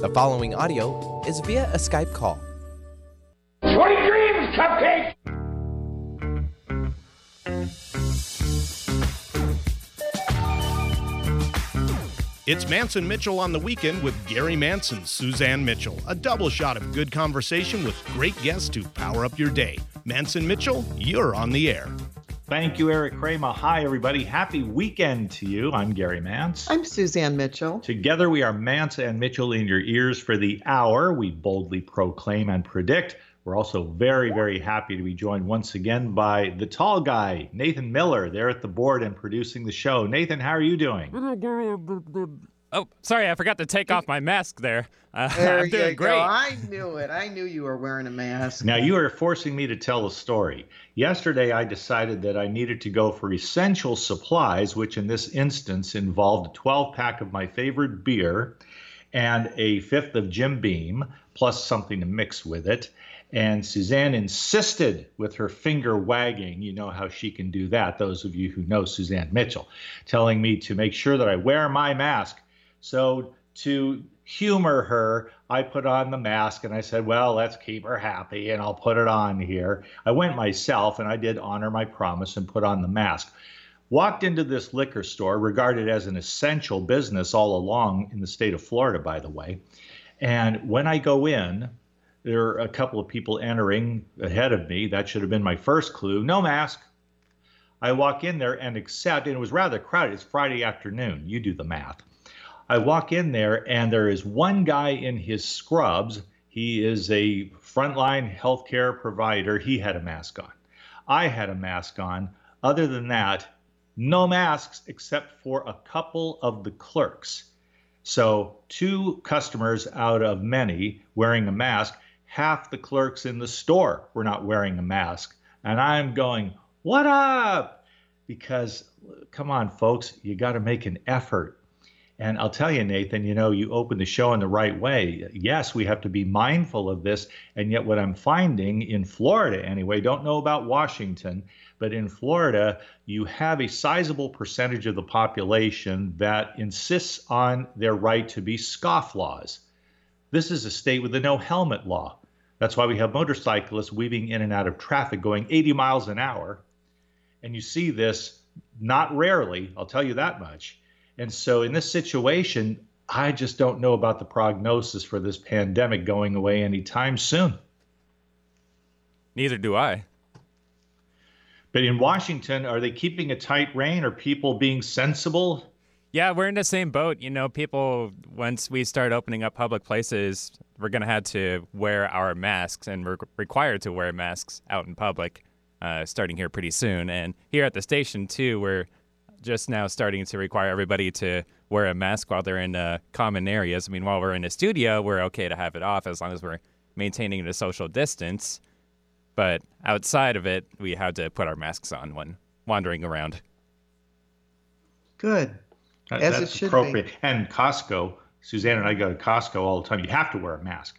The following audio is via a Skype call. Sweet dreams, Cupcake! It's Manson Mitchell on the weekend with Gary Manson, Suzanne Mitchell. A double shot of good conversation with great guests to power up your day. Manson Mitchell, you're on the air. Thank you, Eric Kramer. Hi, everybody. Happy weekend to you. I'm Gary Mantz. I'm Suzanne Mitchell. Together, we are Mantz and Mitchell in your ears for the hour. We boldly proclaim and predict. We're also very, very happy to be joined once again by the tall guy, Nathan Miller, there at the board and producing the show. Nathan, how are you doing? Oh, sorry, I forgot to take off my mask there. Uh, There I'm you doing go. great. I knew it. I knew you were wearing a mask. Now, you are forcing me to tell a story. Yesterday, I decided that I needed to go for essential supplies, which in this instance involved a 12 pack of my favorite beer and a fifth of Jim Beam, plus something to mix with it. And Suzanne insisted with her finger wagging, you know how she can do that, those of you who know Suzanne Mitchell, telling me to make sure that I wear my mask. So, to humor her, I put on the mask and I said, Well, let's keep her happy and I'll put it on here. I went myself and I did honor my promise and put on the mask. Walked into this liquor store, regarded as an essential business all along in the state of Florida, by the way. And when I go in, there are a couple of people entering ahead of me. That should have been my first clue. No mask. I walk in there and accept, and it was rather crowded. It's Friday afternoon. You do the math. I walk in there, and there is one guy in his scrubs. He is a frontline healthcare provider. He had a mask on. I had a mask on. Other than that, no masks except for a couple of the clerks. So, two customers out of many wearing a mask. Half the clerks in the store were not wearing a mask. And I'm going, What up? Because, come on, folks, you got to make an effort. And I'll tell you, Nathan, you know, you open the show in the right way. Yes, we have to be mindful of this. And yet, what I'm finding in Florida, anyway, don't know about Washington, but in Florida, you have a sizable percentage of the population that insists on their right to be scofflaws. This is a state with a no helmet law. That's why we have motorcyclists weaving in and out of traffic going 80 miles an hour. And you see this not rarely, I'll tell you that much. And so in this situation, I just don't know about the prognosis for this pandemic going away anytime soon. Neither do I. But in Washington, are they keeping a tight rein? Are people being sensible? Yeah, we're in the same boat. You know, people, once we start opening up public places, we're going to have to wear our masks and we're required to wear masks out in public uh, starting here pretty soon. And here at the station, too, we're just now starting to require everybody to wear a mask while they're in uh, common areas. I mean, while we're in a studio, we're okay to have it off as long as we're maintaining the social distance. But outside of it, we had to put our masks on when wandering around. Good. That- As it That's should be. appropriate. And Costco, Suzanne and I go to Costco all the time. You have to wear a mask.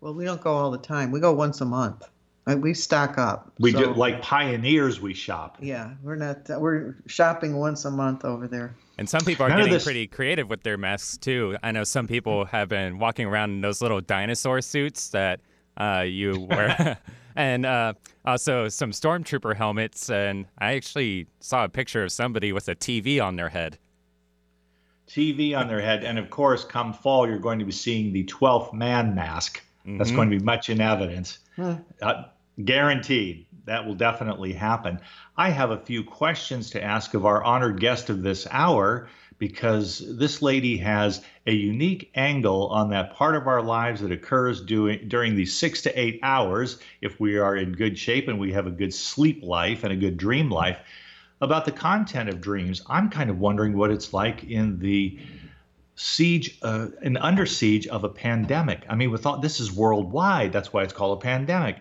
Well, we don't go all the time. We go once a month. Uh, We stock up. We So, do like pioneers. We shop. Yeah, we're not. We're shopping once a month over there. And some people are None getting this- pretty creative with their masks too. I know some people have been walking around in those little dinosaur suits that uh, you wear, and uh, also some stormtrooper helmets. And I actually saw a picture of somebody with a TV on their head. TV on their head, and of course, come fall, you're going to be seeing the 12th man mask. That's going to be much in evidence. Uh, guaranteed. That will definitely happen. I have a few questions to ask of our honored guest of this hour because this lady has a unique angle on that part of our lives that occurs doing, during the six to eight hours, if we are in good shape and we have a good sleep life and a good dream life, about the content of dreams. I'm kind of wondering what it's like in the siege, uh, and under siege of a pandemic. I mean, with all this is worldwide. That's why it's called a pandemic.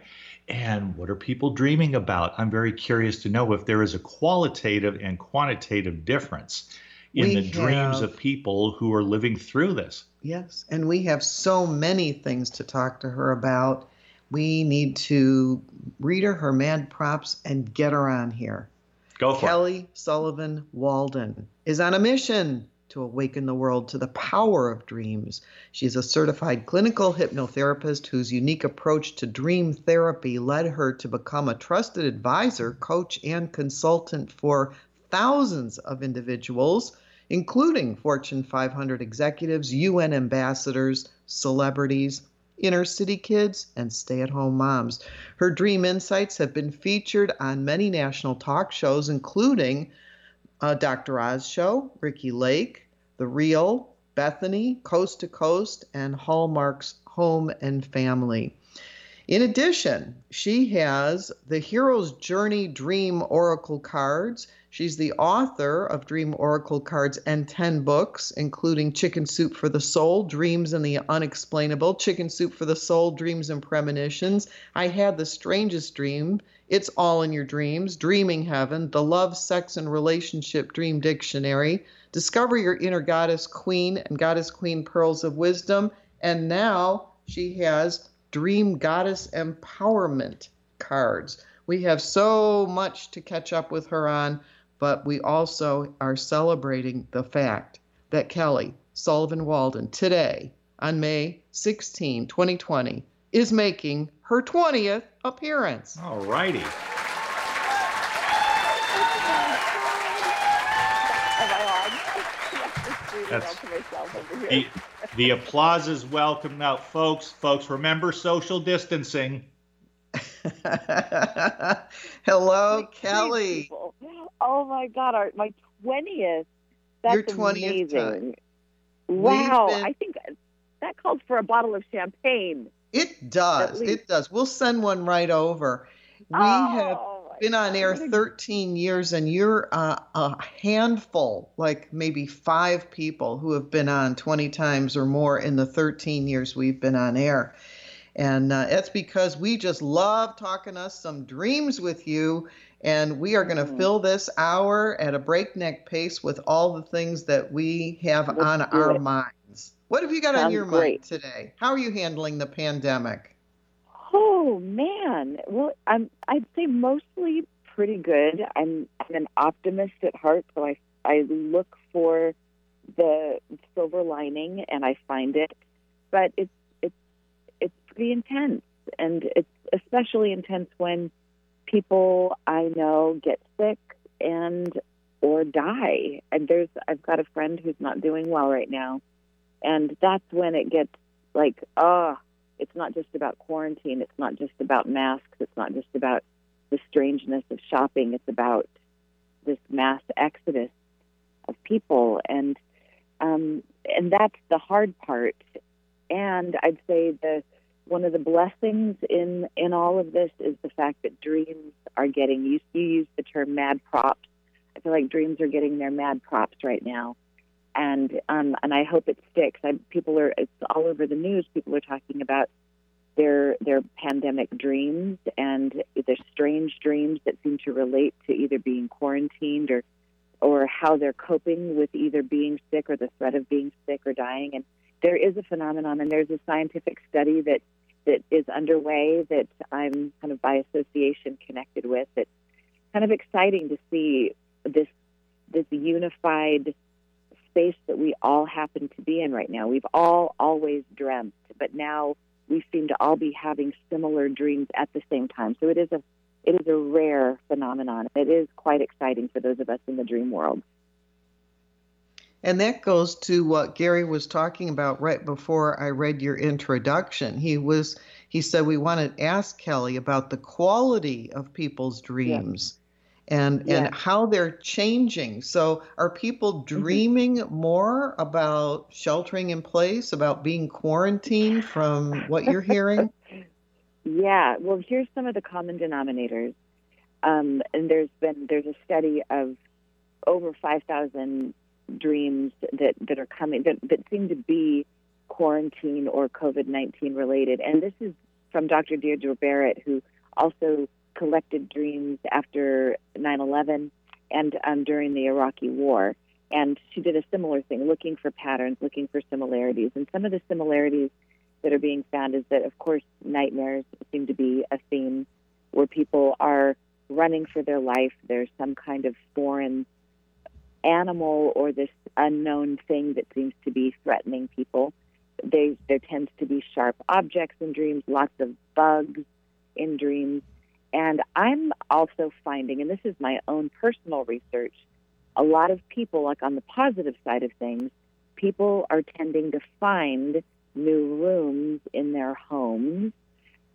And what are people dreaming about? I'm very curious to know if there is a qualitative and quantitative difference in We the dreams of people who are living through this. Yes, and we have so many things to talk to her about. We need to read her her mad props and get her on here. Go for it. Kelly Sullivan Walden is on a mission. To awaken the world to the power of dreams. She's a certified clinical hypnotherapist whose unique approach to dream therapy led her to become a trusted advisor, coach, and consultant for thousands of individuals, including Fortune 500 executives, UN ambassadors, celebrities, inner city kids, and stay at home moms. Her dream insights have been featured on many national talk shows, including uh, Dr. Oz Show, Ricki Lake, The Real, Bethenny, Coast to Coast, and Hallmark's Home and Family. In addition, she has the Hero's Journey Dream Oracle cards. She's the author of Dream Oracle cards and 10 books, including Chicken Soup for the Soul, Dreams and the Unexplainable, Chicken Soup for the Soul, Dreams and Premonitions. I Had the Strangest Dream, It's All in Your Dreams, Dreaming Heaven, The Love, Sex, and Relationship Dream Dictionary, Discover Your Inner Goddess Queen and Goddess Queen Pearls of Wisdom, and now she has Dream Goddess Empowerment cards. We have so much to catch up with her on but we also are celebrating the fact that Kelly Sullivan Walden today, on May 16, 2020, is making her 20th appearance. All righty. That's, the, the applause is welcome now, folks. Folks, remember social distancing. Hello, Kelly. People. Oh my God, our, my 20th. That's Your 20th amazing. Time. Wow. Been... I think that calls for a bottle of champagne. It does. It does. We'll send one right over. We oh, have been on air 13 years, and you're uh, a handful, like maybe five people who have been on 20 times or more in the 13 years we've been on air. And uh, it's because we just love talking us some dreams with you and we are going to mm-hmm. fill this hour at a breakneck pace with all the things that we have Let's on our it. minds. What have you got Sounds on your great. mind today? How are you handling the pandemic? Oh man, well, I'm I'd say mostly pretty good. I'm I'm an optimist at heart, so I I look for the silver lining and I find it, but it's intense, and it's especially intense when people I know get sick and or die. And there's I've got a friend who's not doing well right now. And that's when it gets like, oh, it's not just about quarantine, it's not just about masks, it's not just about the strangeness of shopping, it's about this mass exodus of people and um and that's the hard part. And I'd say the one of the blessings in in all of this is the fact that dreams are getting used. You use the term mad props. I feel like dreams are getting their mad props right now, and um, and I hope it sticks. I, people are it's all over the news. People are talking about their their pandemic dreams and their strange dreams that seem to relate to either being quarantined or or how they're coping with either being sick or the threat of being sick or dying and there is a phenomenon and there's a scientific study that that is underway that I'm kind of by association connected with. It's kind of exciting to see this this unified space that we all happen to be in right now. We've all always dreamt, but now we seem to all be having similar dreams at the same time. So it is a it is a rare phenomenon. It is quite exciting for those of us in the dream world. And that goes to what Gary was talking about right before I read your introduction. He was he said we want to ask Kelly about the quality of people's dreams. Yeah. And, yeah. and how they're changing. So, are people mm-hmm. dreaming mm-hmm. more about sheltering in place, about being quarantined from what you're hearing? yeah. Well, here's some of the common denominators. Um, and there's been there's a study of over 5,000 dreams that, that are coming that, that seem to be quarantine or COVID 19 related. And this is from Dr. Deirdre Barrett, who also collected dreams after 9 11 and um, during the Iraqi war. And she did a similar thing, looking for patterns, looking for similarities. And some of the similarities that are being found is that, of course, nightmares seem to be a theme where people are running for their life. There's some kind of foreign animal or this unknown thing that seems to be threatening people. They, there tends to be sharp objects in dreams, lots of bugs in dreams. And I'm also finding, and this is my own personal research, a lot of people, like on the positive side of things, people are tending to find new rooms in their homes.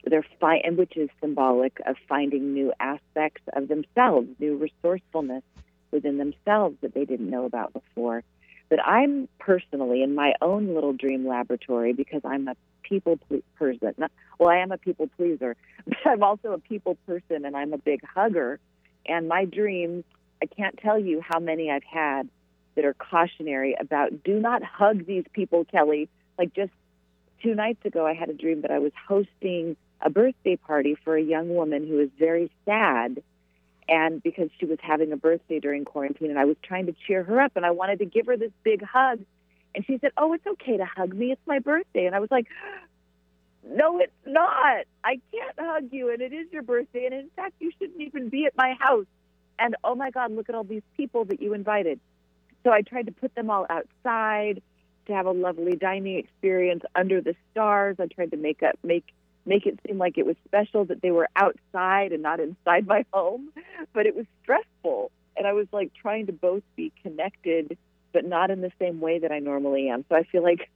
They're fi- and which is symbolic of finding new aspects of themselves, new resourcefulness within themselves that they didn't know about before. But I'm personally in my own little dream laboratory because I'm a people ple- person. Not, well, I am a people pleaser, but I'm also a people person and I'm a big hugger. And my dreams, I can't tell you how many I've had that are cautionary about do not hug these people, Kelly. Like just two nights ago, I had a dream that I was hosting a birthday party for a young woman who was very sad. And because she was having a birthday during quarantine, and I was trying to cheer her up, and I wanted to give her this big hug. And she said, Oh, it's okay to hug me. It's my birthday. And I was like, No, it's not. I can't hug you. And it is your birthday. And in fact, you shouldn't even be at my house. And oh my God, look at all these people that you invited. So I tried to put them all outside to have a lovely dining experience under the stars. I tried to make up make make it seem like it was special that they were outside and not inside my home, but it was stressful. And I was like trying to both be connected but not in the same way that I normally am. So I feel like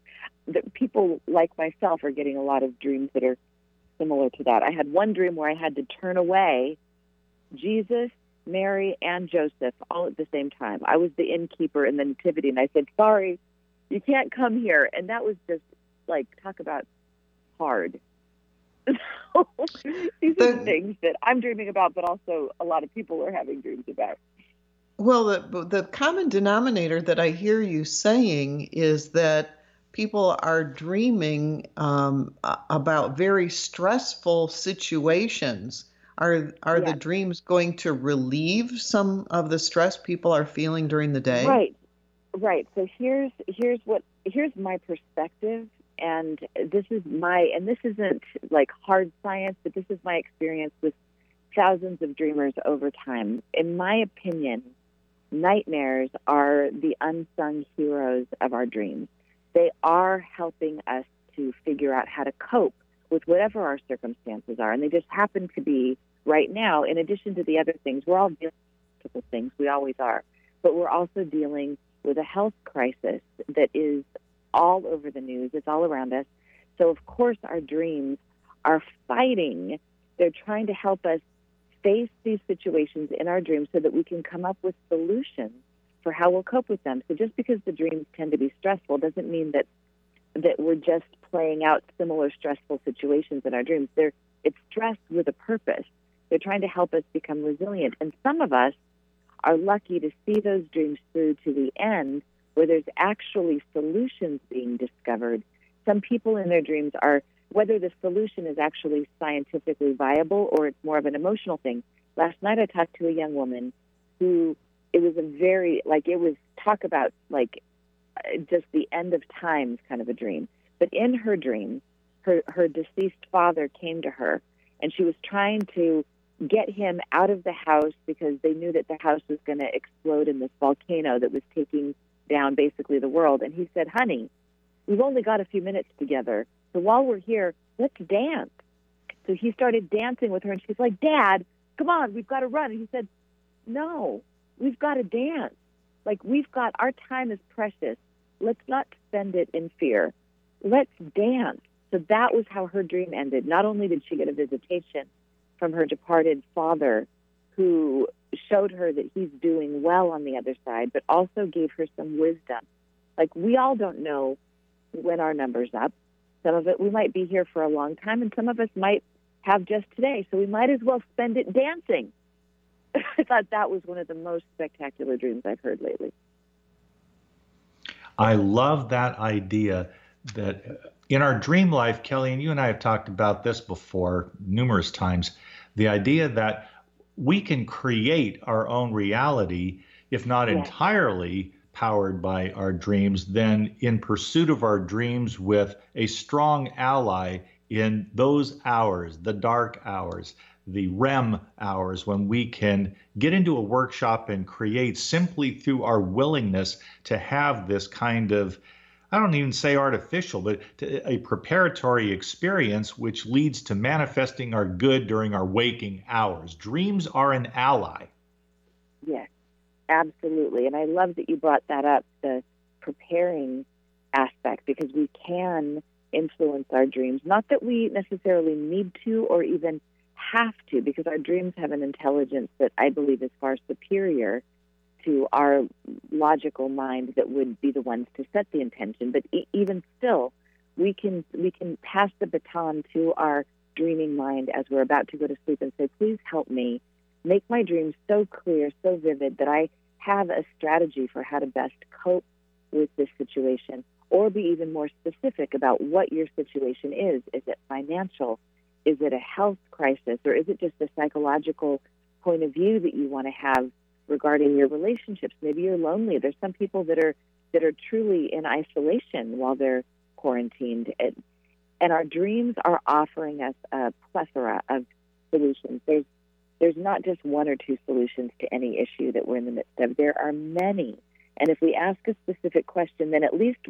that people like myself are getting a lot of dreams that are similar to that. I had one dream where I had to turn away Jesus, Mary, and Joseph all at the same time. I was the innkeeper in the nativity, and I said, "Sorry, you can't come here." And that was just like talk about hard. These are the things that I'm dreaming about, but also a lot of people are having dreams about. Well, the the common denominator that I hear you saying is that people are dreaming um, about very stressful situations. Are are yes. the dreams going to relieve some of the stress people are feeling during the day? Right, right. So here's here's what here's my perspective, and this is my and this isn't like hard science, but this is my experience with thousands of dreamers over time. In my opinion nightmares are the unsung heroes of our dreams. They are helping us to figure out how to cope with whatever our circumstances are. And they just happen to be right now, in addition to the other things, we're all dealing with things, we always are, but we're also dealing with a health crisis that is all over the news, it's all around us. So, of course, our dreams are fighting. They're trying to help us face these situations in our dreams so that we can come up with solutions for how we'll cope with them. So just because the dreams tend to be stressful doesn't mean that that we're just playing out similar stressful situations in our dreams. They're it's stress with a purpose. They're trying to help us become resilient. And some of us are lucky to see those dreams through to the end where there's actually solutions being discovered. Some people in their dreams are whether the solution is actually scientifically viable or it's more of an emotional thing. Last night I talked to a young woman who it was a very like it was talk about like just the end of times kind of a dream. But in her dream, her her deceased father came to her and she was trying to get him out of the house because they knew that the house was going to explode in this volcano that was taking down basically the world and he said, "Honey, we've only got a few minutes together so while we're here, let's dance. So he started dancing with her, and she's like, Dad, come on, we've got to run. And he said, No, we've got to dance. Like, we've got our time is precious. Let's not spend it in fear. Let's dance. So that was how her dream ended. Not only did she get a visitation from her departed father, who showed her that he's doing well on the other side, but also gave her some wisdom. Like, we all don't know when our number's up. Some of it we might be here for a long time, and some of us might have just today. So we might as well spend it dancing. I thought that was one of the most spectacular dreams I've heard lately. I love that idea that uh, in our dream life, Kelly, and you and I have talked about this before numerous times the idea that we can create our own reality, if not entirely powered by our dreams, then in pursuit of our dreams with a strong ally in those hours, the dark hours, the REM hours when we can get into a workshop and create simply through our willingness to have this kind of I don't even say artificial, but a preparatory experience which leads to manifesting our good during our waking hours. Dreams are an ally. Yes, absolutely. And I love that you brought that up the preparing aspect because we can influence our dreams. Not that we necessarily need to or even have to, because our dreams have an intelligence that I believe is far superior to our logical mind that would be the ones to set the intention. But e- even still, we can we can pass the baton to our dreaming mind as we're about to go to sleep and say, "Please help me make my dreams so clear, so vivid that I have a strategy for how to best cope with this situation." Or be even more specific about what your situation is. Is it financial? Is it a health crisis? Or is it just a psychological point of view that you want to have regarding your relationships. Maybe you're lonely. There's some people that are that are truly in isolation while they're quarantined. And, and our dreams are offering us a plethora of solutions. There's there's not just one or two solutions to any issue that we're in the midst of. There are many. And if we ask a specific question, then at least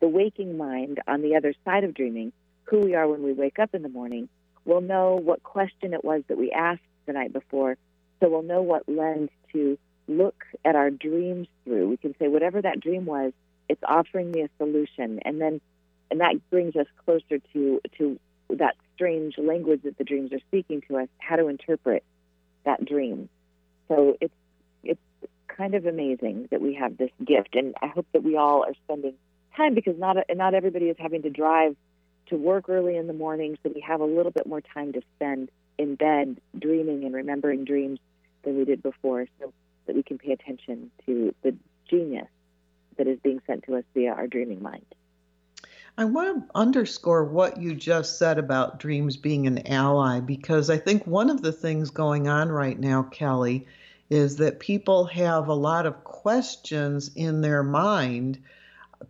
the waking mind on the other side of dreaming, who we are when we wake up in the morning, will know what question it was that we asked the night before so we'll know what lens to look at our dreams through. We can say whatever that dream was, it's offering me a solution, and then and that brings us closer to to that strange language that the dreams are speaking to us, how to interpret that dream. So it's it's kind of amazing that we have this gift, and I hope that we all are spending time because not not everybody is having to drive to work early in the morning, so we have a little bit more time to spend in bed dreaming and remembering dreams than we did before so that we can pay attention to the genius that is being sent to us via our dreaming mind. I want to underscore what you just said about dreams being an ally because I think one of the things going on right now, Kelly, is that people have a lot of questions in their mind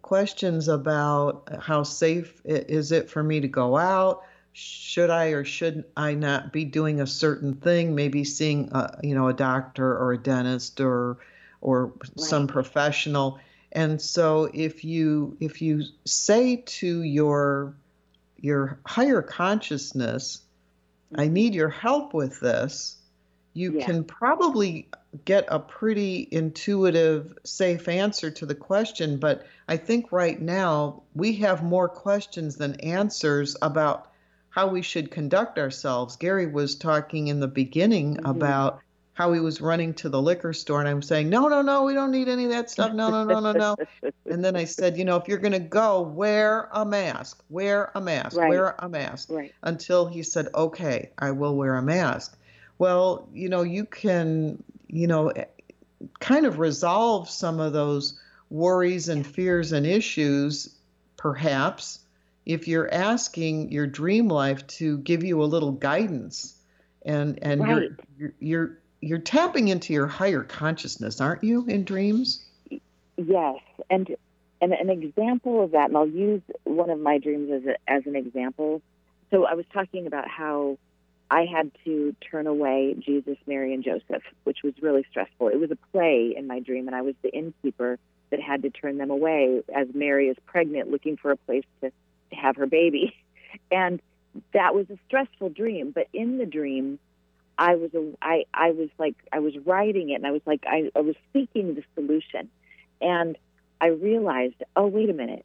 questions about how safe is it for me to go out should I or should I not be doing a certain thing? Maybe seeing, a, you know, a doctor or a dentist or or right. some professional. And so if you if you say to your your higher consciousness, I mm-hmm. need your help with this, you yeah. can probably get a pretty intuitive, safe answer to the question. But I think right now we have more questions than answers about how we should conduct ourselves. Gary was talking in the beginning mm-hmm. about how he was running to the liquor store, and I'm saying, no, no, no, we don't need any of that stuff. No, no, no, no, no. and then I said, you know, if you're going to go, wear a mask, wear a mask, right. wear a mask. Right. Until he said, okay, I will wear a mask. Well, you know, you can, you know, kind of resolve some of those worries and fears and issues, perhaps, if you're asking your dream life to give you a little guidance and and right. you're, you're you're tapping into your higher consciousness aren't you in dreams? Yes. And and an example of that and i'll use one of my dreams as, a, as an example. So i was talking about how i had to turn away jesus mary and joseph which was really stressful. It was a play in my dream and i was the innkeeper that had to turn them away as mary is pregnant looking for a place to to have her baby. And that was a stressful dream. But in the dream, I was a, I, I was like I was writing it, and I was like I, I was seeking the solution, and I realized, oh wait a minute,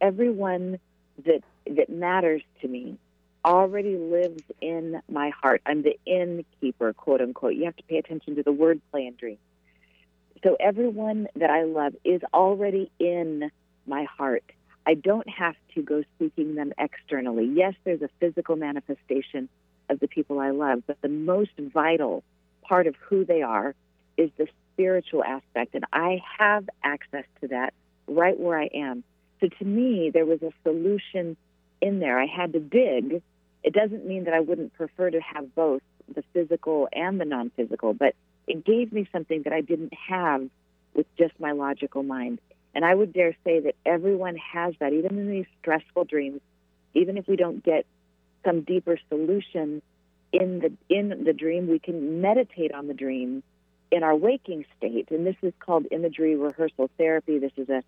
everyone that that matters to me already lives in my heart. I'm the innkeeper, quote unquote. You have to pay attention to the wordplay in dreams. So everyone that I love is already in my heart. I don't have to go seeking them externally. Yes, there's a physical manifestation of the people I love, but the most vital part of who they are is the spiritual aspect. And I have access to that right where I am. So to me, there was a solution in there. I had to dig. It doesn't mean that I wouldn't prefer to have both the physical and the non physical, but it gave me something that I didn't have with just my logical mind. And I would dare say that everyone has that, even in these stressful dreams, even if we don't get some deeper solution in the in the dream. We can meditate on the dream in our waking state, and this is called imagery rehearsal therapy. This is a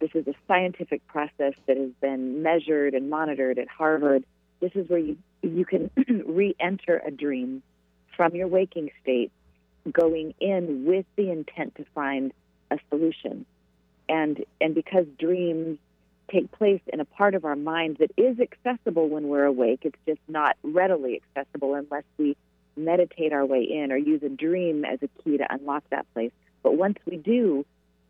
this is a scientific process that has been measured and monitored at Harvard. This is where you you can re-enter a dream from your waking state, going in with the intent to find a solution. And and because dreams take place in a part of our mind that is accessible when we're awake, it's just not readily accessible unless we meditate our way in or use a dream as a key to unlock that place. But once we do,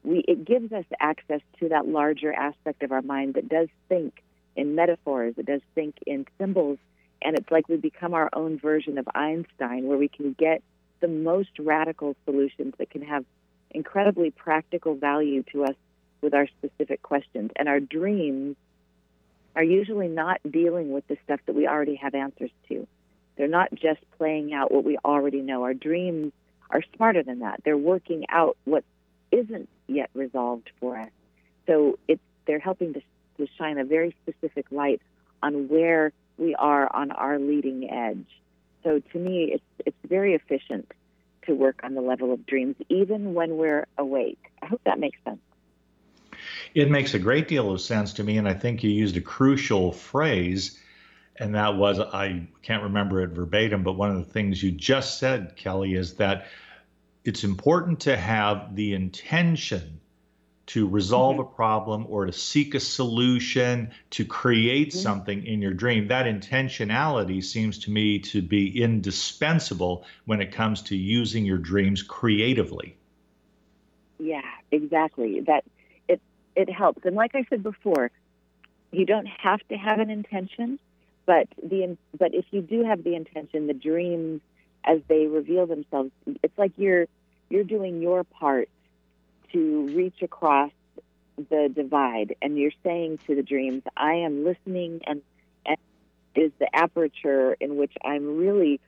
we it gives us access to that larger aspect of our mind that does think in metaphors, it does think in symbols, and it's like we become our own version of Einstein, where we can get the most radical solutions that can have incredibly practical value to us with our specific questions. And our dreams are usually not dealing with the stuff that we already have answers to. They're not just playing out what we already know. Our dreams are smarter than that. They're working out what isn't yet resolved for us. So it's they're helping to, to shine a very specific light on where we are on our leading edge. So to me, it's it's very efficient to work on the level of dreams, even when we're awake. I hope that makes sense. It makes a great deal of sense to me, and I think you used a crucial phrase, and that was I can't remember it verbatim, but one of the things you just said, Kelly, is that it's important to have the intention to resolve mm-hmm. a problem or to seek a solution, to create mm-hmm. something in your dream. That intentionality seems to me to be indispensable when it comes to using your dreams creatively. Yeah, exactly. That it it helps. And like I said before, you don't have to have an intention, but the but if you do have the intention, the dreams as they reveal themselves, it's like you're you're doing your part to reach across the divide. And you're saying to the dreams i am listening and, and is the aperture in which i'm really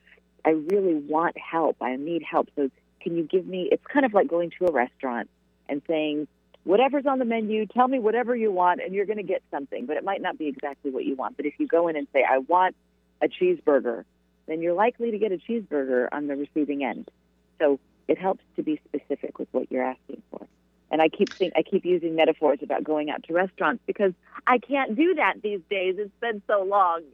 i really want help. I need help. So can you give me it's kind of like going to a restaurant and saying whatever's on the menu tell me whatever you want and you're going to get something but it might not be exactly what you want. But if you go in and say i want a cheeseburger then you're likely to get a cheeseburger on the receiving end. So it helps to be specific with what you're asking and I keep think I keep using metaphors about going out to restaurants because I can't do that these days. It's been so long.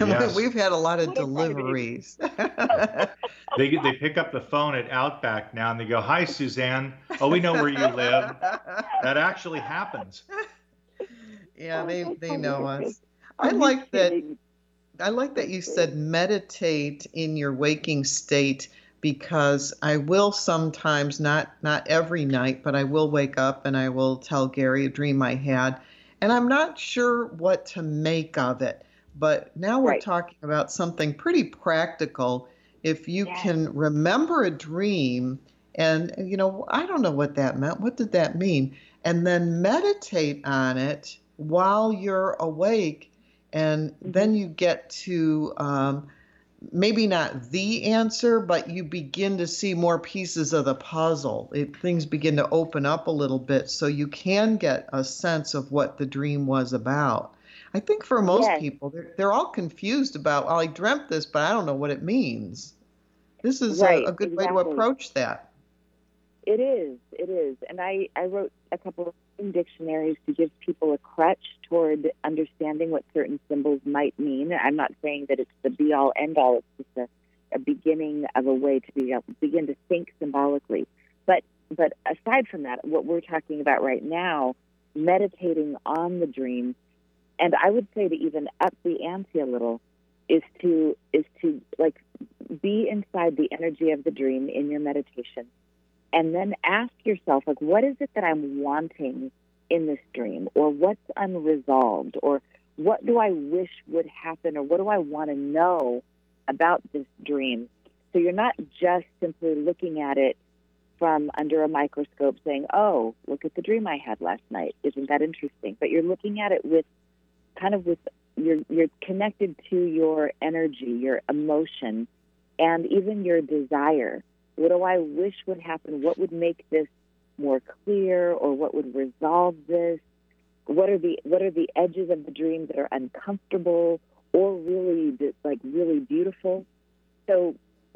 Yes. We've had a lot of deliveries. they they pick up the phone at Outback now and they go, "Hi, Suzanne. Oh, we know where you live." That actually happens. Yeah, oh, they they know us. I like that. I like that you said meditate in your waking state because I will sometimes not not every night, but I will wake up and I will tell Gary a dream I had, and I'm not sure what to make of it. But now we're right. talking about something pretty practical. If you yeah. can remember a dream and you know, I don't know what that meant. What did that mean? And then meditate on it while you're awake, and mm-hmm. then you get to um, maybe not the answer, but you begin to see more pieces of the puzzle. It, things begin to open up a little bit so you can get a sense of what the dream was about. I think for most yes. people, they're, they're all confused about, well, I dreamt this, but I don't know what it means. This is right, a, a, good exactly. way to approach that. It is. It is. And I, I wrote a couple of dictionaries to give people a crutch toward understanding what certain symbols might mean. I'm not saying that it's the be all end all, it's just a, a beginning of a way to be, uh, begin to think symbolically. But, but aside from that, what we're talking about right now, meditating on the dream, and I would say to even up the ante a little, is to is to like be inside the energy of the dream in your meditation and then ask yourself like what is it that i'm wanting in this dream? Or what's unresolved? Or what do i wish would happen? Or what do i want to know about this dream? So you're not just simply looking at it from under a microscope saying oh look at the dream i had last night. Isn't that interesting? But you're looking at it with kind of with you're you're connected to your energy your emotion and even your desire what do I wish would happen? What would make this more clear or what would resolve this? What are the what are the edges of the dream that are uncomfortable or really like really beautiful. So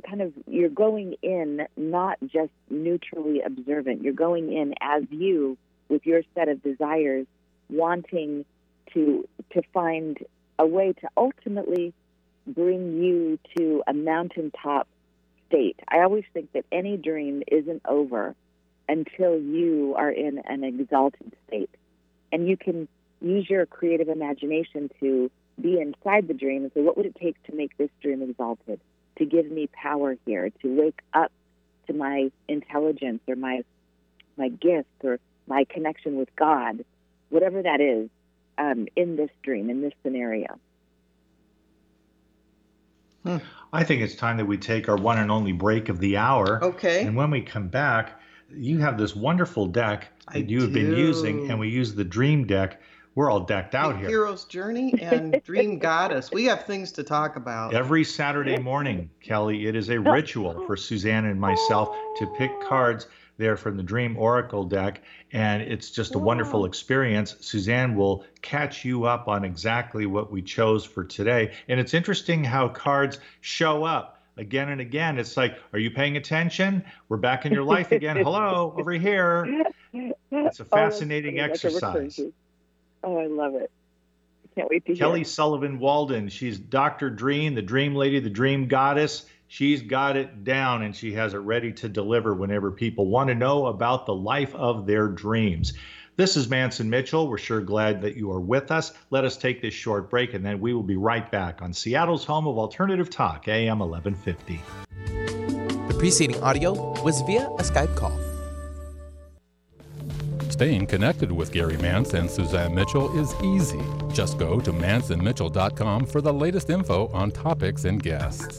kind of you're going in not just neutrally observant. You're going in as you with your set of desires, wanting to to find a way to ultimately bring you to a mountaintop state. I always think that any dream isn't over until you are in an exalted state. And you can use your creative imagination to be inside the dream and say, what would it take to make this dream exalted? To give me power here, to wake up to my intelligence or my my gift or my connection with God, whatever that is, um, in this dream, in this scenario. Hmm. I think it's time that we take our one and only break of the hour. Okay. And when we come back, you have this wonderful deck that I you have been using, and we use the Dream deck. We're all decked out The here. Hero's Journey and Dream Goddess. We have things to talk about. Every Saturday morning, Kelly, it is a ritual for Suzanne and myself to pick cards there from the Dream Oracle deck, and it's just a wonderful experience. Suzanne will catch you up on exactly what we chose for today. And it's interesting how cards show up again and again. It's like, are you paying attention? We're back in your life again. Hello, over here. It's a Oh, fascinating a exercise. Oh, I love it. I can't wait to see. Kelly hear. Sullivan Walden. She's Dr. Dream, the Dream Lady, the Dream Goddess. She's got it down and she has it ready to deliver whenever people want to know about the life of their dreams. This is Manson Mitchell. We're sure glad that you are with us. Let us take this short break and then we will be right back on Seattle's home of alternative talk, AM 1150. The preceding audio was via a Skype call. Staying connected with Gary Mantz and Suzanne Mitchell is easy. Just go to mantzandmitchell.com for the latest info on topics and guests.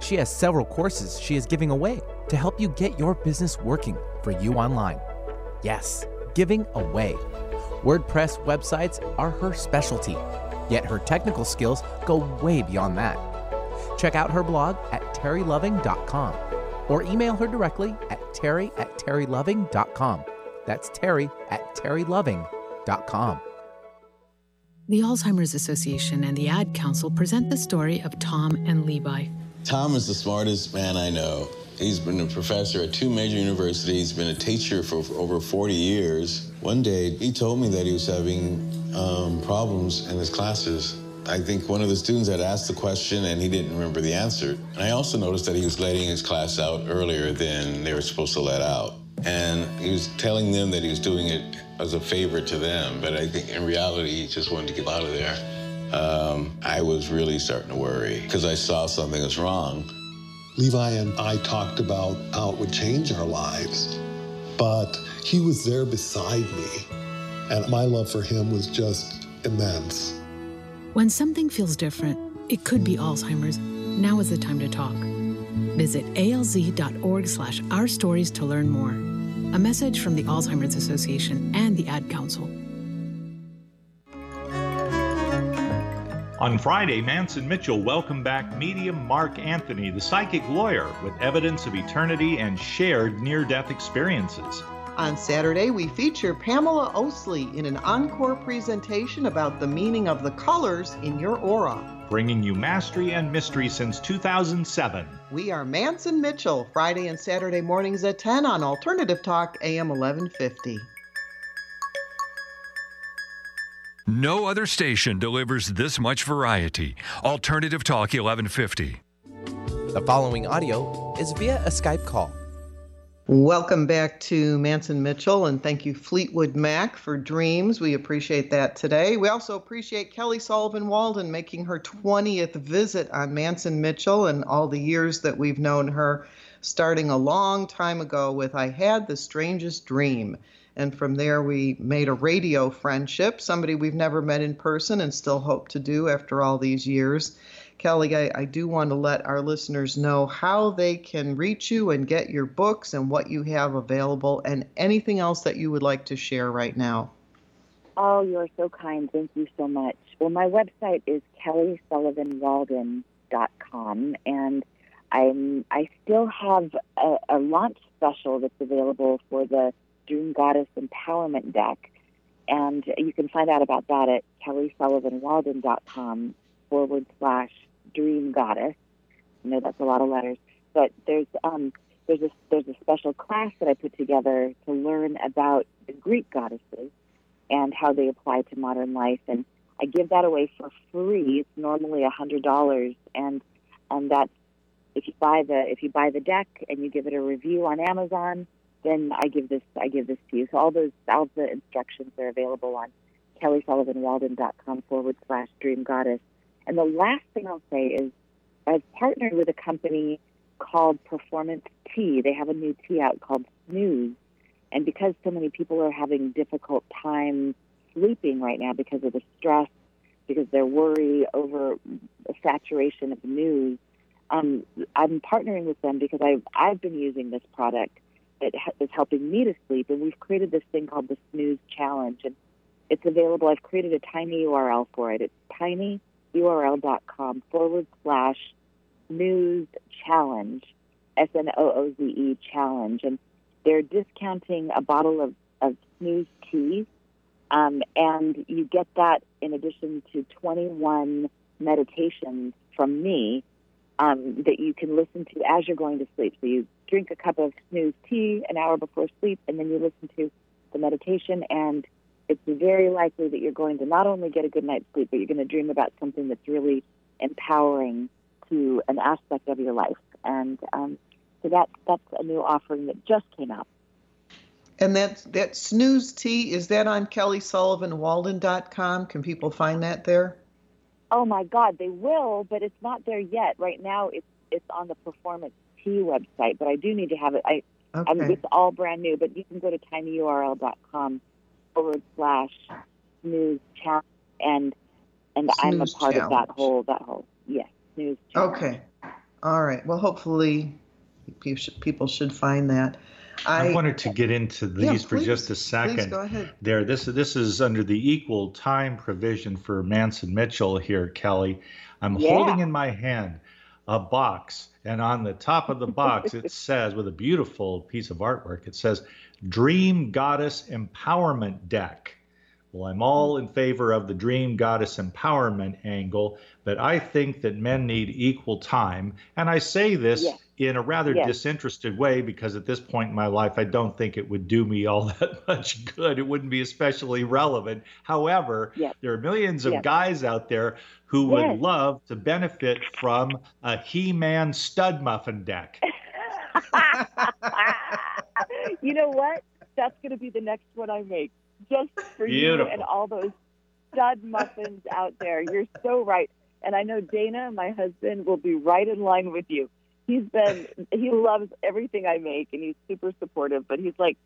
She has several courses she is giving away to help you get your business working for you online. Yes, giving away. WordPress websites are her specialty, yet her technical skills go way beyond that. Check out her blog at terryloving.com or email her directly at terry at terryloving.com. That's terry at terryloving.com. The Alzheimer's Association and the Ad Council present the story of Tom and Levi. Tom is the smartest man I know. He's been a professor at two major universities, He's been a teacher for over 40 years. One day, he told me that he was having um, problems in his classes. I think one of the students had asked the question and he didn't remember the answer. And I also noticed that he was letting his class out earlier than they were supposed to let out. And he was telling them that he was doing it as a favor to them, but I think in reality, he just wanted to get out of there. Um, I was really starting to worry because I saw something was wrong. Levi and I talked about how it would change our lives, but he was there beside me, and my love for him was just immense. When something feels different, it could be Alzheimer's. Now is the time to talk. Visit alz.org slash our stories to learn more. A message from the Alzheimer's Association and the Ad Council. On Friday, Manson Mitchell welcomed back medium Mark Anthony, the psychic lawyer, with evidence of eternity and shared near death experiences. On Saturday, we feature Pamela Osley in an encore presentation about the meaning of the colors in your aura. Bringing you mastery and mystery since 2007. We are Manson Mitchell, Friday and Saturday mornings at 10 on Alternative Talk, AM 1150. No other station delivers this much variety. Alternative Talk 1150. The following audio is via a Skype call. Welcome back to Manson Mitchell, and thank you, Fleetwood Mac, for Dreams. We appreciate that today. We also appreciate Kelly Sullivan Walden making her 20th visit on Manson Mitchell and all the years that we've known her, starting a long time ago with I Had the Strangest Dream. And from there, we made a radio friendship, somebody we've never met in person and still hope to do after all these years. Kelly, I, I do want to let our listeners know how they can reach you and get your books and what you have available and anything else that you would like to share right now. Oh, you're so kind. Thank you so much. Well, my website is kellysullivanwalden.com, and I'm I still have a, a launch special that's available for the Dream Goddess Empowerment Deck, and you can find out about that at kellysullivanwalden.com forward slash dream goddess. I know that's a lot of letters, but there's um, there's a there's a special class that I put together to learn about the Greek goddesses and how they apply to modern life, and I give that away for free. It's normally a hundred dollars, and and that's if you buy the if you buy the deck and you give it a review on Amazon, then I give this I give this to you. So all those all the instructions are available on kellysullivanwalden.com forward slash dream goddess. And the last thing I'll say is I've partnered with a company called Performance Tea. They have a new tea out called Snooze. And because so many people are having difficult time sleeping right now because of the stress, because they're worried over the saturation of the news, um, I'm partnering with them because I've, I've been using this product that is helping me to sleep. And we've created this thing called the Snooze Challenge. And it's available. I've created a tiny URL for it. It's tiny url.com forward slash snooze challenge, S N O O Z E challenge. And they're discounting a bottle of, of snooze tea. Um, and you get that in addition to 21 meditations from me um, that you can listen to as you're going to sleep. So you drink a cup of snooze tea an hour before sleep, and then you listen to the meditation and it's very likely that you're going to not only get a good night's sleep, but you're going to dream about something that's really empowering to an aspect of your life. And um, so that that's a new offering that just came out. And that that snooze tea is that on kellysullivanwalden.com? Can people find that there? Oh my God, they will, but it's not there yet. Right now, it's it's on the Performance Tea website, but I do need to have it. I, okay. I mean, it's all brand new, but you can go to tinyurl.com forward slash snooze challenge and and snooze I'm a part challenge. of that whole that whole yes snooze challenge. Okay, all right. Well, hopefully people should find that. I, I wanted to get into these yeah, for just a second. Please go ahead. There, this this is under the equal time provision for Mantz and Mitchell here, Kelly. I'm yeah. holding in my hand a box, and on the top of the box it says, with a beautiful piece of artwork, it says Dream Goddess Empowerment Deck. Well, I'm all in favor of the Dream Goddess Empowerment angle, but I think that men need equal time. And I say this yes. in a rather yes. disinterested way because at this point in my life, I don't think it would do me all that much good. It wouldn't be especially relevant. However, yes. there are millions of guys out there who would love to benefit from a He Man stud muffin deck. you know what? That's going to be the next one I make, just for Beautiful. you and all those stud muffins out there. You're so right. And I know Dana, my husband, will be right in line with you. He's been, he loves everything I make and he's super supportive, but he's like,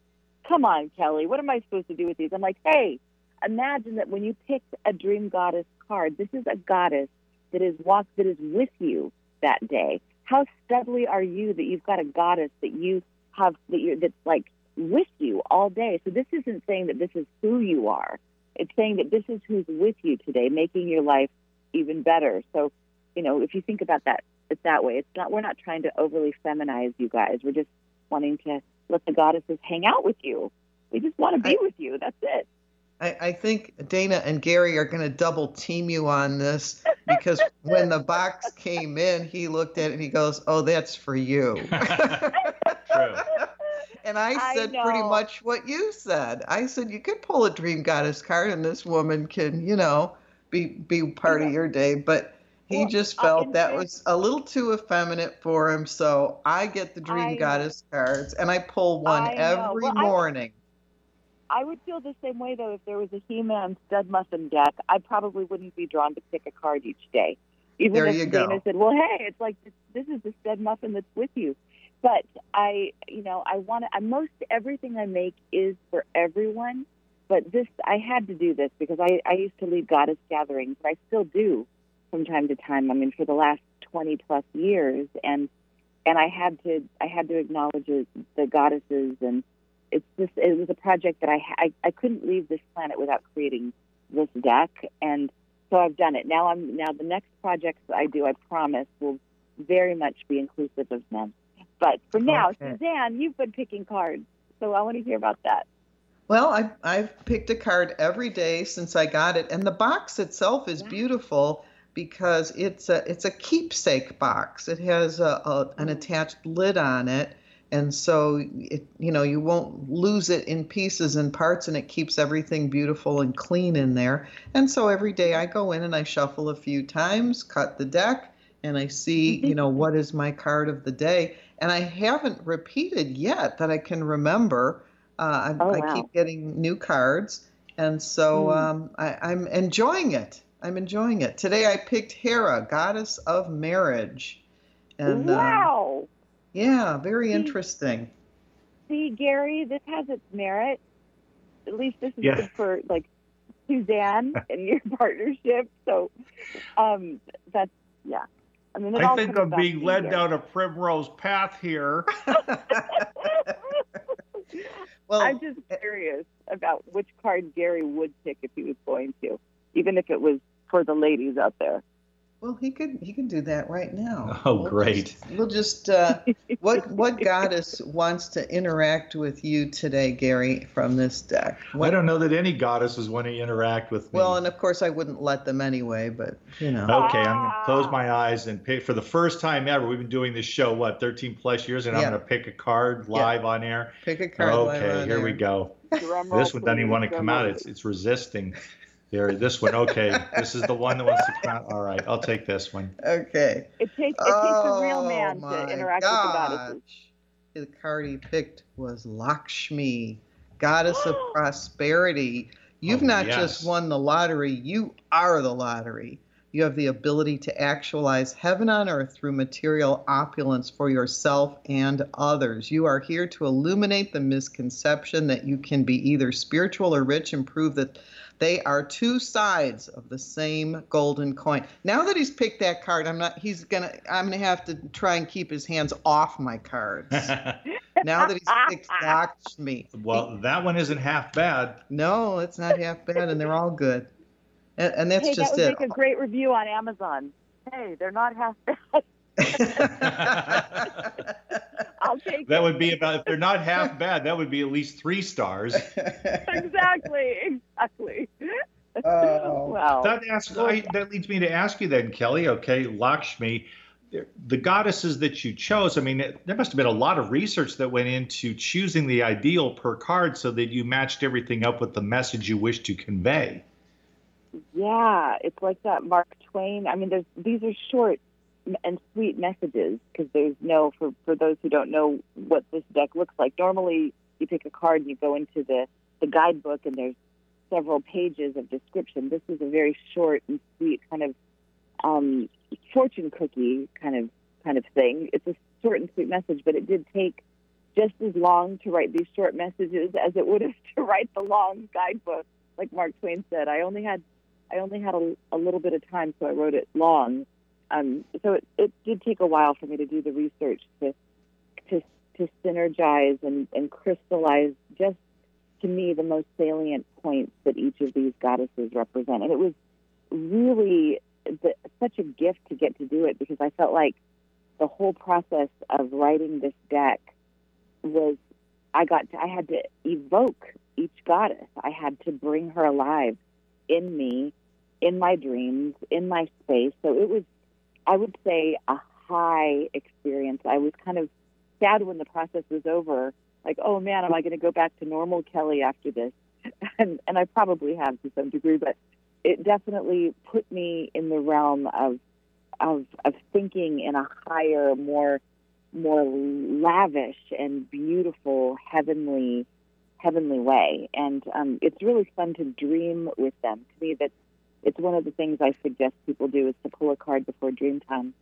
come on, Kelly, what am I supposed to do with these? I'm like, hey, imagine that when you picked a dream goddess card, this is a goddess that is walk that is with you that day. How studly are you that you've got a goddess that you have that you that's like with you all day. So this isn't saying that this is who you are. It's saying that this is who's with you today, making your life even better. So, you know, if you think about that it's that way. It's not we're not trying to overly feminize you guys. We're just wanting to let the goddesses hang out with you. We just want to be I, with you. That's it. I, I think Dana and Gary are going to double team you on this because when the box came in, he looked at it and he goes, "Oh, that's for you." True. And I said I pretty much what you said. I said you could pull a dream goddess card, and this woman can, you know, be be part of your day. But he Well, just felt that was a little too effeminate for him. So I get the Dream I. Goddess cards, and I pull one I every Well, morning. I would feel the same way though if there was a He-Man stud muffin deck. I probably wouldn't be drawn to pick a card each day, even There if you go. Dana said, "Well, hey, it's like this, this is the stud muffin that's with you." But I, you know, I want to. Most everything I make is for everyone. But this, I had to do this because I, I used to lead goddess gatherings, and I still do from time to time. I mean, for the last twenty plus years, and and I had to, I had to acknowledge the goddesses and it's just it was a project that I, I I couldn't leave this planet without creating this deck, and so I've done it. Now I'm now the next projects I do, I promise, will very much be inclusive of men. But for now, Okay. Suzanne, you've been picking cards, so I want to hear about that. Well, I, I've picked a card every day since I got it, and the box itself is beautiful because it's a it's a keepsake box. It has a, a, an mm-hmm. attached lid on it, and so it you know you won't lose it in pieces and parts, and it keeps everything beautiful and clean in there. And so every day mm-hmm. I go in and I shuffle a few times, cut the deck, and I see you know what is my card of the day. And I haven't repeated yet that I can remember. Uh, I, Oh, I keep getting new cards, and so Mm. um, I, I'm enjoying it. I'm enjoying it. Today I picked Hera, goddess of marriage, and um, wow! yeah, very See- interesting. See, Gary, this has its merit. At least this is Yeah. good for like Suzanne and your partnership. So, um, that's yeah. I mean, it I all think I'm being to led down a primrose path here. Well, I'm just curious about which card Gary would pick if he was going to, even if it was for the ladies out there. Well, he could he could do that right now. Oh, We'll great. just- we'll just uh, what what goddess wants to interact with you today, Gary, from this deck? I don't know that any goddesses want to interact with me. Well, and of course I wouldn't let them anyway, but you know. Okay, I'm going to close my eyes and pick for the first time ever. We've been doing this show what 13 plus years, and Yeah. I'm going to pick a card live on air. Pick a card. live Okay, on here air. we go. Drum roll, This one doesn't even want to drum come out. It's it's resisting. There, this one. Okay, this is the one that wants to come out. All right, I'll take this one. Okay. It takes it takes a real Oh, man to interact with the goddesses. The card he picked was Lakshmi, goddess of prosperity. You've Oh, not yes. just won the lottery, you are the lottery. You have the ability to actualize heaven on earth through material opulence for yourself and others. You are here to illuminate the misconception that you can be either spiritual or rich and prove that they are two sides of the same golden coin. Now that he's picked that card, I'm not he's going to I'm going to have to try and keep his hands off my cards. now that he's picked Lakshmi. well, that one isn't half bad. No, it's not half bad and they're all good. And, and that's hey, just that would it. make a great review on Amazon. Hey, they're not half bad. I'll take That it. would be about if they're not half bad. That would be at least three stars. exactly, exactly. Well, That asks, I, that leads me to ask you then, Kelly. Okay, Lakshmi, the goddesses that you chose. I mean, it, there must have been a lot of research that went into choosing the ideal per card so that you matched everything up with the message you wish to convey. yeah, it's like that Mark Twain. I mean, there's these are short and sweet messages because there's no for for those who don't know what this deck looks like. Normally, you pick a card and you go into the the guidebook and there's several pages of description. This is a very short and sweet kind of um, fortune cookie kind of kind of thing. It's a short and sweet message, but it did take just as long to write these short messages as it would have to write the long guidebook. Like Mark Twain said, I only had I only had a, a little bit of time, so I wrote it long. Um, so it, it did take a while for me to do the research to to to synergize and, and crystallize just to me the most salient points that each of these goddesses represent. And it was really the, such a gift to get to do it because I felt like the whole process of writing this deck was I got to, I had to evoke each goddess. I had to bring her alive in me, in my dreams, in my space. So it was, I would say, a high experience. I was kind of sad when the process was over. Like, oh man, am I going to go back to normal Kelly after this? And and I probably have to some degree, but it definitely put me in the realm of of of thinking in a higher, more more lavish and beautiful, heavenly heavenly way. And um, it's really fun to dream with them. To me, that it's one of the things I suggest people do is to pull a card before dream time.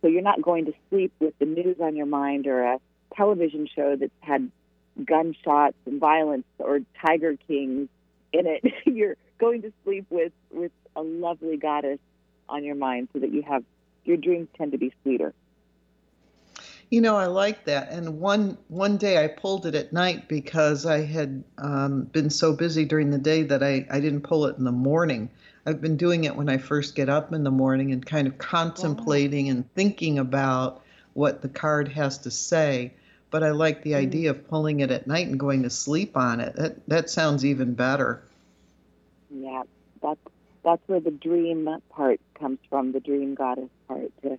So you're not going to sleep with the news on your mind or a television show that's had gunshots and violence or tiger kings in it. you're going to sleep with with a lovely goddess on your mind so that you have your dreams tend to be sweeter. You know, I like that. And one one day I pulled it at night because I had um, been so busy during the day that I, I didn't pull it in the morning. I've been doing it when I first get up in the morning and kind of contemplating and thinking about what the card has to say. But I like the mm. idea of pulling it at night and going to sleep on it. That that sounds even better. Yeah, that's that's where the dream part comes from, the dream goddess part to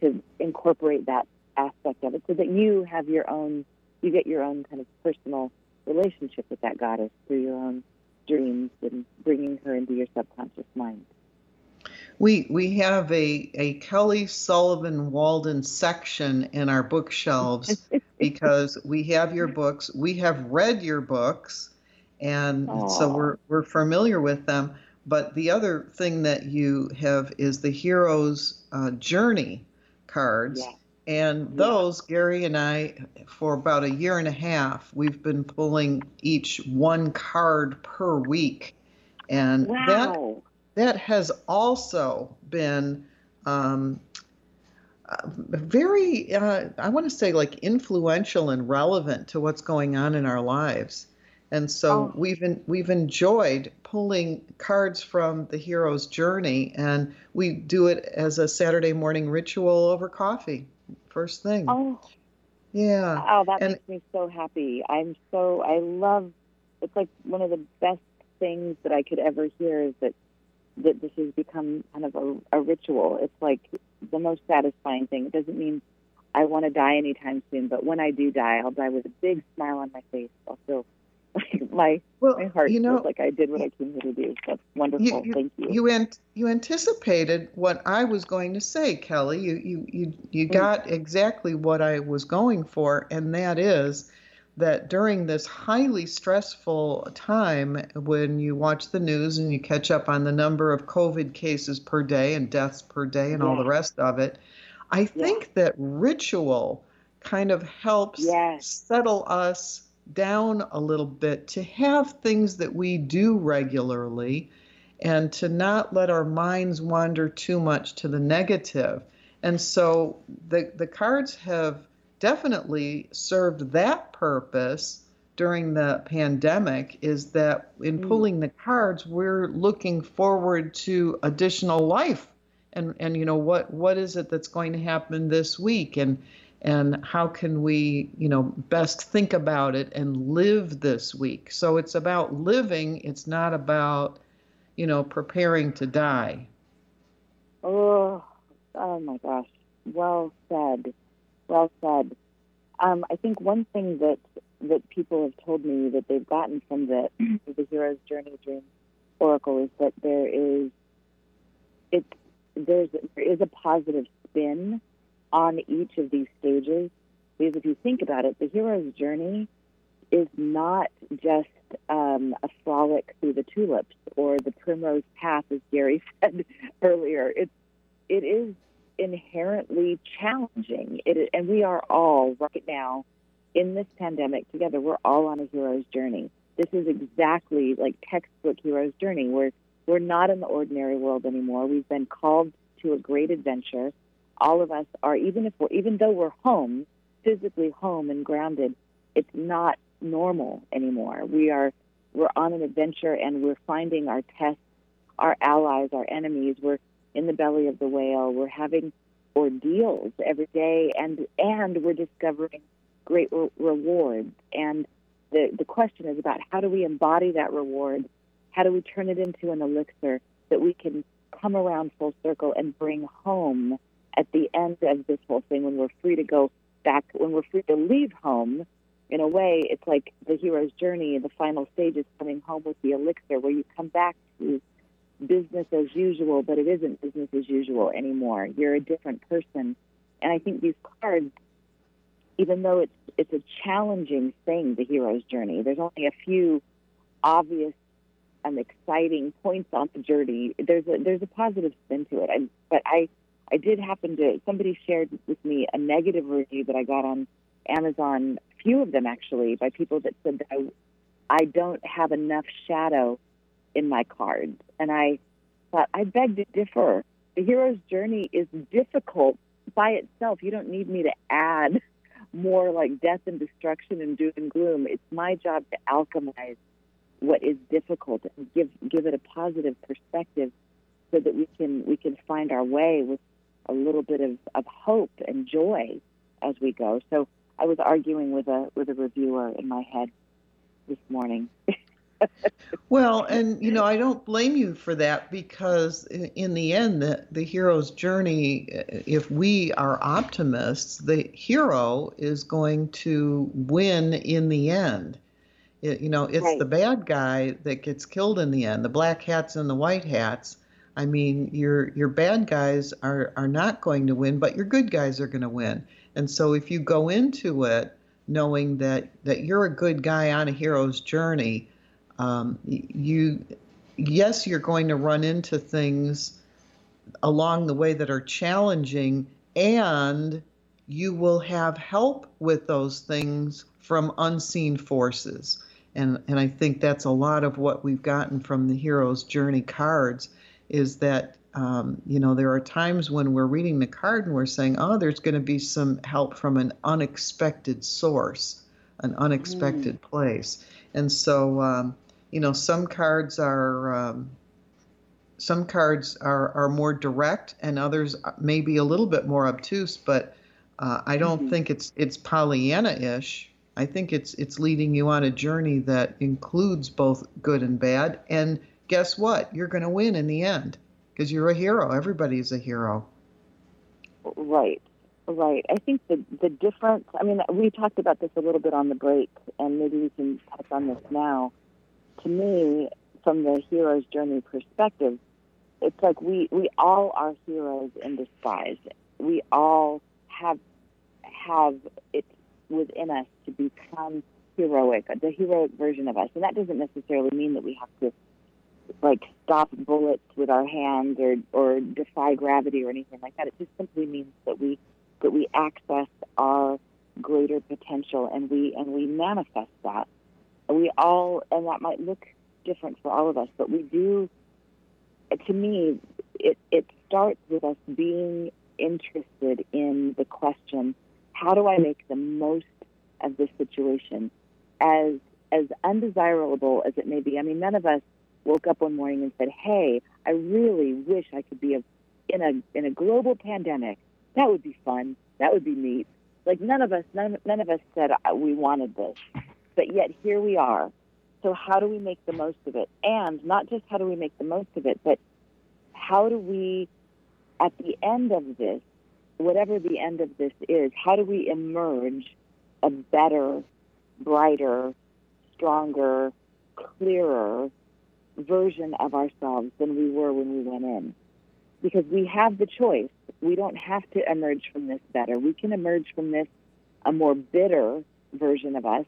to incorporate that aspect of it so that you have your own you get your own kind of personal relationship with that goddess through your own dreams and bringing her into your subconscious mind. We we have a, a Kelly Sullivan Walden section in our bookshelves because we have your books. We have read your books, and Aww. so we're we're familiar with them. But the other thing that you have is the hero's uh, journey cards. Yeah. And those, yeah. Gary and I, for about a year and a half, we've been pulling each one card per week. And wow. That has also been um, uh, very, uh, I want to say, like influential and relevant to what's going on in our lives. And so oh. we've in, we've enjoyed pulling cards from the hero's journey, and we do it as a Saturday morning ritual over coffee, first thing. Oh, yeah. Oh, that and, makes me so happy. I'm so I love. It's like one of the best things that I could ever hear is that that this has become kind of a, a ritual. It's like the most satisfying thing. It doesn't mean I want to die anytime soon, but when I do die, I'll die with a big smile on my face. I'll feel like my well, my heart you know, feels like I did what I came here to do. That's wonderful. You, you, Thank you. You ant- you anticipated what I was going to say, Kelly. You you you you mm. got exactly what I was going for, and that is that during this highly stressful time when you watch the news and you catch up on the number of COVID cases per day and deaths per day and yeah. all the rest of it, I think yeah. that ritual kind of helps yes. settle us down a little bit to have things that we do regularly and to not let our minds wander too much to the negative. And so the, the cards have definitely served that purpose during the pandemic is that in mm. pulling the cards we're looking forward to additional life. And and you know what what is it that's going to happen this week? And and how can we you know best think about it and live this week? So it's about living. It's not about you know preparing to die. Oh oh my gosh. Well said well said. Um, I think one thing that that people have told me that they've gotten from the the hero's journey dream oracle is that there is it there's there is a positive spin on each of these stages because if you think about it, the hero's journey is not just um, a frolic through the tulips or the primrose path, as Gary said earlier. It's it is inherently challenging. And we are all right now in this pandemic together. We're all on a hero's journey. This is exactly like textbook hero's journey. We're we're not in the ordinary world anymore. We've been called to a great adventure. All of us are, even if we're, even though we're home, physically home and grounded, it's not normal anymore. We are, we're on an adventure and we're finding our tests, our allies, our enemies. We're in the belly of the whale. We're having ordeals every day, and and we're discovering great re- rewards. And the the question is about how do we embody that reward? How do we turn it into an elixir that we can come around full circle and bring home at the end of this whole thing when we're free to go back, when we're free to leave home? In a way, it's like the hero's journey. The final stage is coming home with the elixir, where you come back to business as usual, but it isn't business as usual anymore. You're a different person. And I think these cards, even though it's it's a challenging thing, the hero's journey, there's only a few obvious and exciting points on the journey. There's a there's a positive spin to it. I, but I I did happen to somebody shared with me a negative review that I got on Amazon, a few of them actually, by people that said that I, I don't have enough shadow in my cards. And I thought, I beg to differ. The hero's journey is difficult by itself. You don't need me to add more like death and destruction and doom and gloom. It's my job to alchemize what is difficult and give give it a positive perspective so that we can we can find our way with a little bit of, of hope and joy as we go. So I was arguing with a with a reviewer in my head this morning. well, and you know, I don't blame you for that because in the end, the, the hero's journey, uh, if we are optimists, the hero is going to win in the end. It, you know, it's right. the bad guy that gets killed in the end, the black hats and the white hats. I mean, your your bad guys are are not going to win, but your good guys are going to win. And so if you go into it knowing that that you're a good guy on a hero's journey, um, you yes, you're going to run into things along the way that are challenging, and you will have help with those things from unseen forces. And, and I think that's a lot of what we've gotten from the hero's journey cards is that um, you know, there are times when we're reading the card and we're saying, oh, there's going to be some help from an unexpected source, an unexpected mm. place. And so, um, you know, some cards are. Um, some cards are, are more direct and others may be a little bit more obtuse, but uh, I don't mm-hmm. think it's it's Pollyanna-ish. I think it's it's leading you on a journey that includes both good and bad. And guess what? You're going to win in the end because you're a hero. Everybody's a hero. Right, right. I think the the difference. I mean, we talked about this a little bit on the break, and maybe we can touch on this now. To me, from the hero's journey perspective, it's like we we all are heroes in disguise. We all have have it within us to become heroic, the heroic version of us, and that doesn't necessarily mean that we have to like stop bullets with our hands or or defy gravity or anything like that. It just simply means that we that we access our greater potential and we and we manifest that. We all and that might look different for all of us, but we do. To me, it it starts with us being interested in the question: How do I make the most of this situation? As as undesirable as it may be. I mean, none of us woke up one morning and said, "Hey, I really wish I could be a, in a in a global pandemic. That would be fun. That would be neat." Like none of us, none, none of us said uh, we wanted this, but yet here we are. So how do we make the most of it? And not just how do we make the most of it, but how do we, at the end of this, whatever the end of this is, how do we emerge a better, brighter, stronger, clearer version of ourselves than we were when we went in. Because we have the choice. We don't have to emerge from this better. We can emerge from this a more bitter version of us.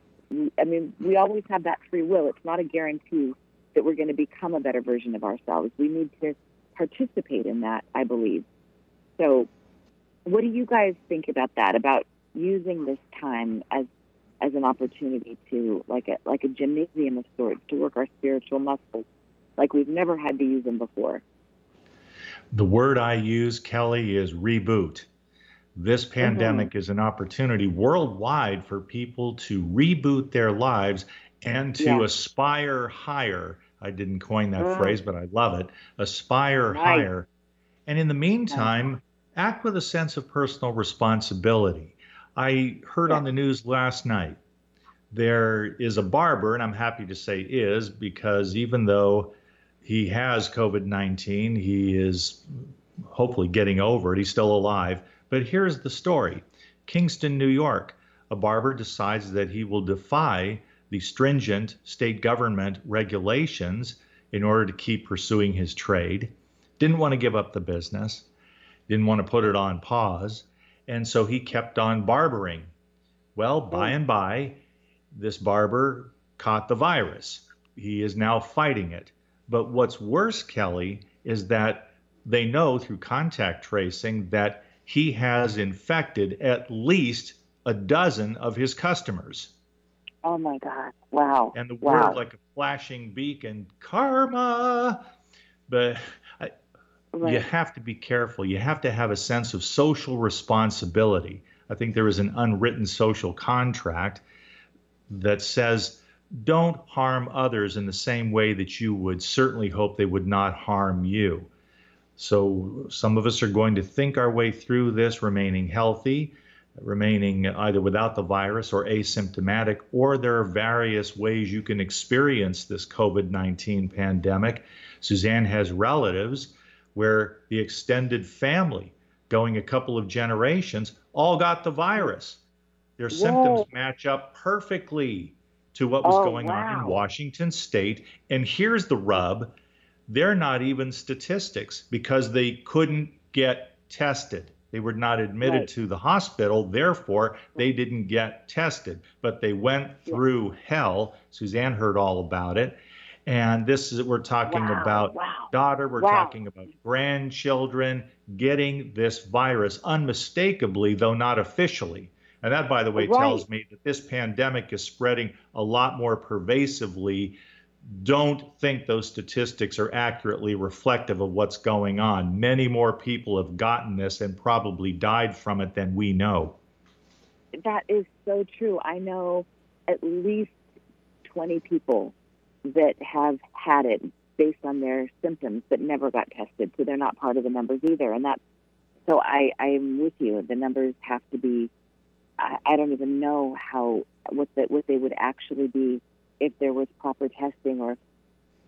I mean, we always have that free will. It's not a guarantee that we're going to become a better version of ourselves. We need to participate in that, I believe. So, what do you guys think about that? About using this time as as an opportunity to like a like a gymnasium of sorts to work our spiritual muscles like we've never had to use them before. The word I use, Kelly, is reboot. This mm-hmm. pandemic mm-hmm. is an opportunity worldwide for people to reboot their lives and to yeah. aspire higher. I didn't coin that mm. phrase, but I love it. Aspire right. higher. And in the meantime, act with a sense of personal responsibility. I heard yeah. on the news last night there is a barber, and I'm happy to say is because even though he has COVID 19. He is hopefully getting over it. He's still alive. But here's the story Kingston, New York. A barber decides that he will defy the stringent state government regulations. in order to keep pursuing his trade. Didn't want to give up the business, didn't want to put it on pause. And so he kept on barbering. Well, by oh. and by, this barber caught the virus. He is now fighting it. But what's worse, Kelly, is that they know through contact tracing that he has infected at least a dozen of his customers. Oh my God. Wow. And the wow. word like a flashing beacon, karma. But I, Right. you have to be careful. You have to have a sense of social responsibility. I think there is an unwritten social contract that says don't harm others in the same way that you would certainly hope they would not harm you. So some of us are going to think our way through this remaining healthy, remaining either without the virus or asymptomatic, or there are various ways you can experience this COVID 19 pandemic. Suzanne has relatives where the extended family, going a couple of generations, all got the virus. Their symptoms match up perfectly to what was Oh, going on in. Washington state. And here's the rub they're not even statistics because they couldn't get tested. They were not admitted Right. to the hospital, therefore, they didn't get tested. But they went through hell. Suzanne heard all about it. And this is, we're talking Wow, about wow. daughter, we're Wow. talking about grandchildren getting this virus unmistakably, though not officially. And that, by the way, Right. tells me that this pandemic is spreading a lot more pervasively. Don't think those statistics are accurately reflective of what's going on. Many more people have gotten this and probably died from it than we know. That is so true. I know at least 20 people that have had it based on their symptoms but never got tested. So they're not part of the numbers either. And that's so I, I'm with you. The numbers have to be, I, I don't even know how, what, the, what they would actually be if there was proper testing or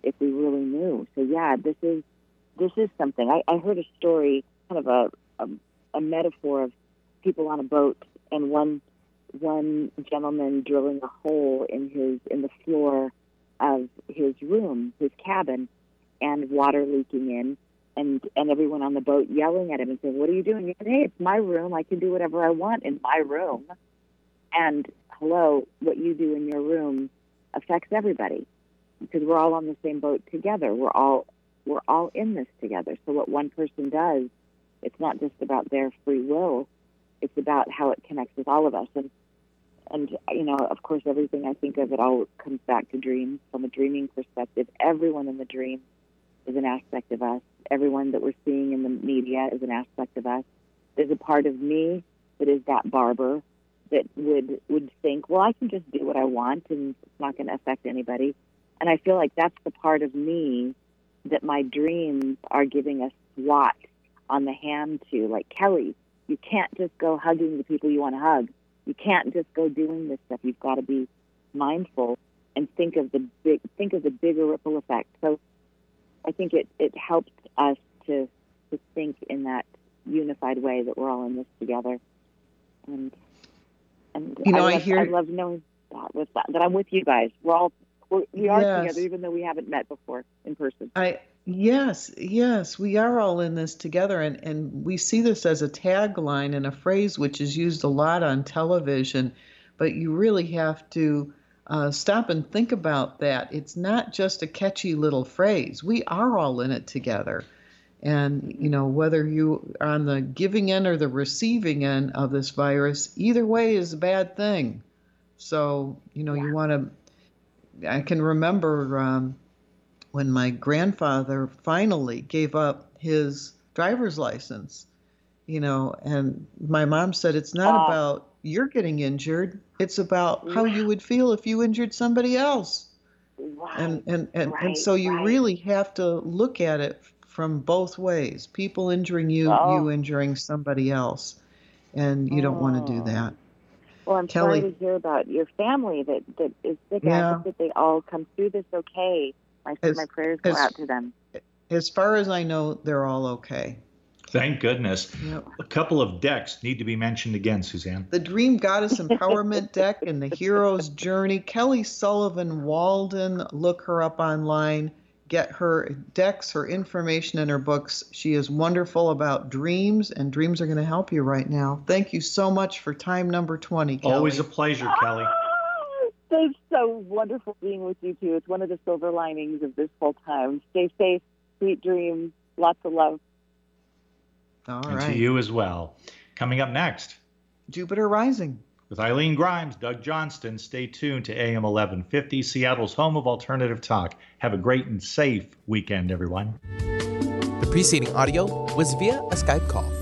if we really knew. So yeah, this is, this is something. I, I heard a story, kind of a, a, a metaphor of people on a boat and one one gentleman drilling a hole in his in the floor of his room, his cabin, and water leaking in, and and everyone on the boat yelling at him and saying, "What are you doing?" He said, "Hey, it's my room. I can do whatever I want in my room." And hello, what you do in your room affects everybody because we're all on the same boat together. We're all we're all in this together. So what one person does, it's not just about their free will. It's about how it connects with all of us. And and you know, of course, everything I think of it all comes back to dreams. From a dreaming perspective, everyone in the dream is an aspect of us. Everyone that we're seeing in the media is an aspect of us. There's a part of me that is that barber that would would think, well, I can just do what I want and it's not going to affect anybody. And I feel like that's the part of me that my dreams are giving a swat on the hand to. Like Kelly, you can't just go hugging the people you want to hug. You can't just go doing this stuff. You've got to be mindful and think of the big think of the bigger ripple effect. So I think it, it helps us to to think in that unified way that we're all in this together. And and You know, I I love, hear- I love knowing that with that, that I'm with you guys. We're all we're, we are Yes. together, even though we haven't met before in person. I yes, yes, we are all in this together, and and we see this as a tagline and a phrase which is used a lot on television, but you really have to uh, stop and think about that. It's not just a catchy little phrase. We are all in it together, and you know whether you are on the giving end or the receiving end of this virus, either way is a bad thing. So you know you want to. I can remember. Um, when my grandfather finally gave up his driver's license, you know, and my mom said it's not Ah. about you're getting injured, it's about how you would feel if you injured somebody else. And and and, and right, so you right. really have to look at it from both ways. People injuring you, Oh. you injuring somebody else. And you don't want to do Oh. that. Well, I'm Kelly. sorry to hear about your family that, that is sick. I hope that they all come through this okay. My, As- my prayers go as- out to them. As far as I know, they're all okay. Thank goodness. Yep. A couple of decks need to be mentioned again, Suzanne. The Dream Goddess Empowerment Deck and the Hero's Journey. Kelly Sullivan Walden, look her up online. Get her decks, her information, and her books. She is wonderful about dreams, and dreams are going to help you right now. Thank you so much for time number 20, Kelly. Always a pleasure, Kelly. It's so wonderful being with you too. It's one of the silver linings of this whole time. Stay safe, sweet dreams, lots of love. All and right. to you as well. Coming up next, Jupiter Rising. With Eileen Grimes, Doug Johnston. Stay tuned to AM 1150, Seattle's home of alternative talk. Have a great and safe weekend, everyone. The preceding audio was via a Skype call.